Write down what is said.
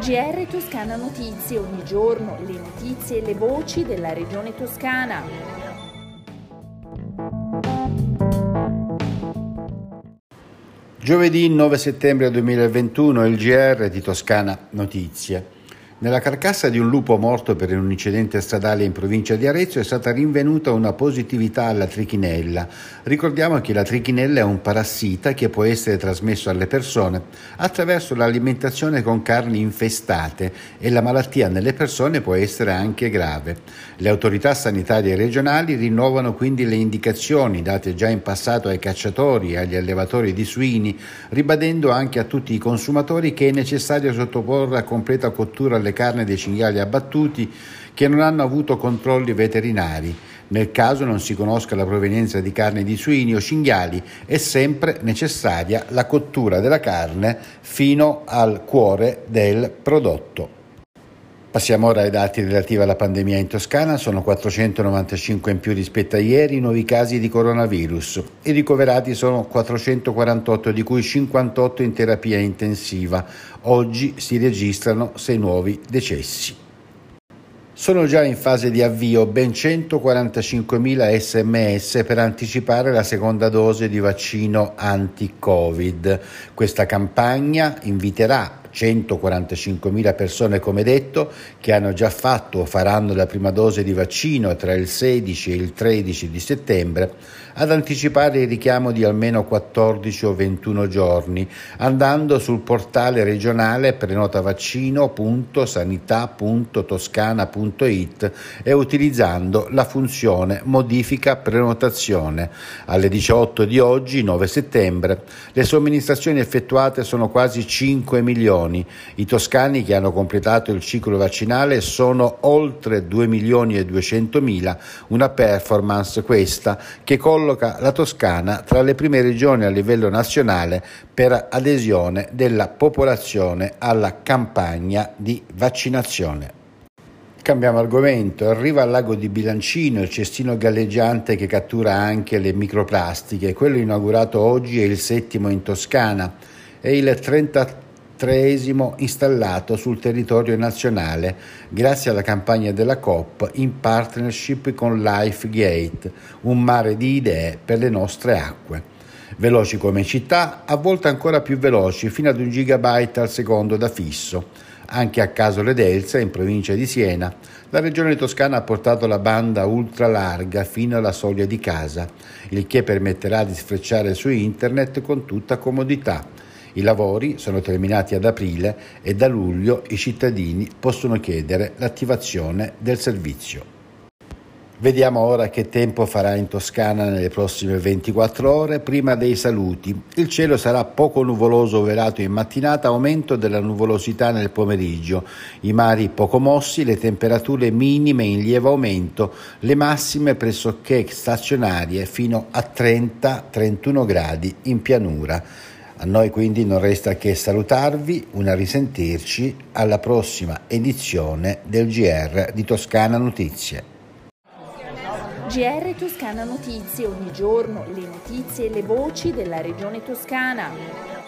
GR Toscana Notizie, ogni giorno le notizie e le voci della regione toscana. Giovedì 9 settembre 2021 il GR di Toscana Notizie. Nella carcassa di un lupo morto per un incidente stradale in provincia di Arezzo è stata rinvenuta una positività alla trichinella. Ricordiamo che la trichinella è un parassita che può essere trasmesso alle persone attraverso l'alimentazione con carni infestate e la malattia nelle persone può essere anche grave. Le autorità sanitarie regionali rinnovano quindi le indicazioni date già in passato ai cacciatori e agli allevatori di suini, ribadendo anche a tutti i consumatori che è necessario sottoporre a completa cottura alle le carni dei cinghiali abbattuti che non hanno avuto controlli veterinari. Nel caso non si conosca la provenienza di carne di suini o cinghiali, è sempre necessaria la cottura della carne fino al cuore del prodotto. Passiamo ora ai dati relativi alla pandemia in Toscana, sono 495 in più rispetto a ieri i nuovi casi di coronavirus. I ricoverati sono 448 di cui 58 in terapia intensiva. Oggi si registrano 6 nuovi decessi. Sono già in fase di avvio ben 145.000 sms per anticipare la seconda dose di vaccino anti-Covid. Questa campagna inviterà 145.000 persone, come detto, che hanno già fatto o faranno la prima dose di vaccino tra il 16 e il 13 di settembre, ad anticipare il richiamo di almeno 14 o 21 giorni, andando sul portale regionale prenotavaccino.sanità.toscana.it e utilizzando la funzione modifica prenotazione. Alle 18 di oggi, 9 settembre, le somministrazioni effettuate sono quasi 5 milioni milioni. I toscani che hanno completato il ciclo vaccinale sono oltre 2 milioni e 200 mila, una performance questa che colloca la Toscana tra le prime regioni a livello nazionale per adesione della popolazione alla campagna di vaccinazione. Cambiamo argomento, arriva al lago di Bilancino il cestino galleggiante che cattura anche le microplastiche, quello inaugurato oggi è il settimo in Toscana, è il 33 treesimo installato sul territorio nazionale grazie alla campagna della COP in partnership con LifeGate, un mare di idee per le nostre acque. Veloci come città, a volte ancora più veloci, fino ad un gigabyte al secondo da fisso. Anche a Casole d'Elsa, in provincia di Siena, la regione toscana ha portato la banda ultra larga fino alla soglia di casa, il che permetterà di sfrecciare su internet con tutta comodità i lavori sono terminati ad aprile e da luglio i cittadini possono chiedere l'attivazione del servizio. Vediamo ora che tempo farà in Toscana nelle prossime 24 ore. Prima dei saluti. Il cielo sarà poco nuvoloso velato in mattinata, aumento della nuvolosità nel pomeriggio. I mari poco mossi, le temperature minime in lieve aumento, le massime pressoché stazionarie fino a 30-31 gradi in pianura. A noi quindi non resta che salutarvi, una risentirci alla prossima edizione del GR di Toscana Notizie. GR Toscana Notizie, ogni giorno le notizie e le voci della regione toscana.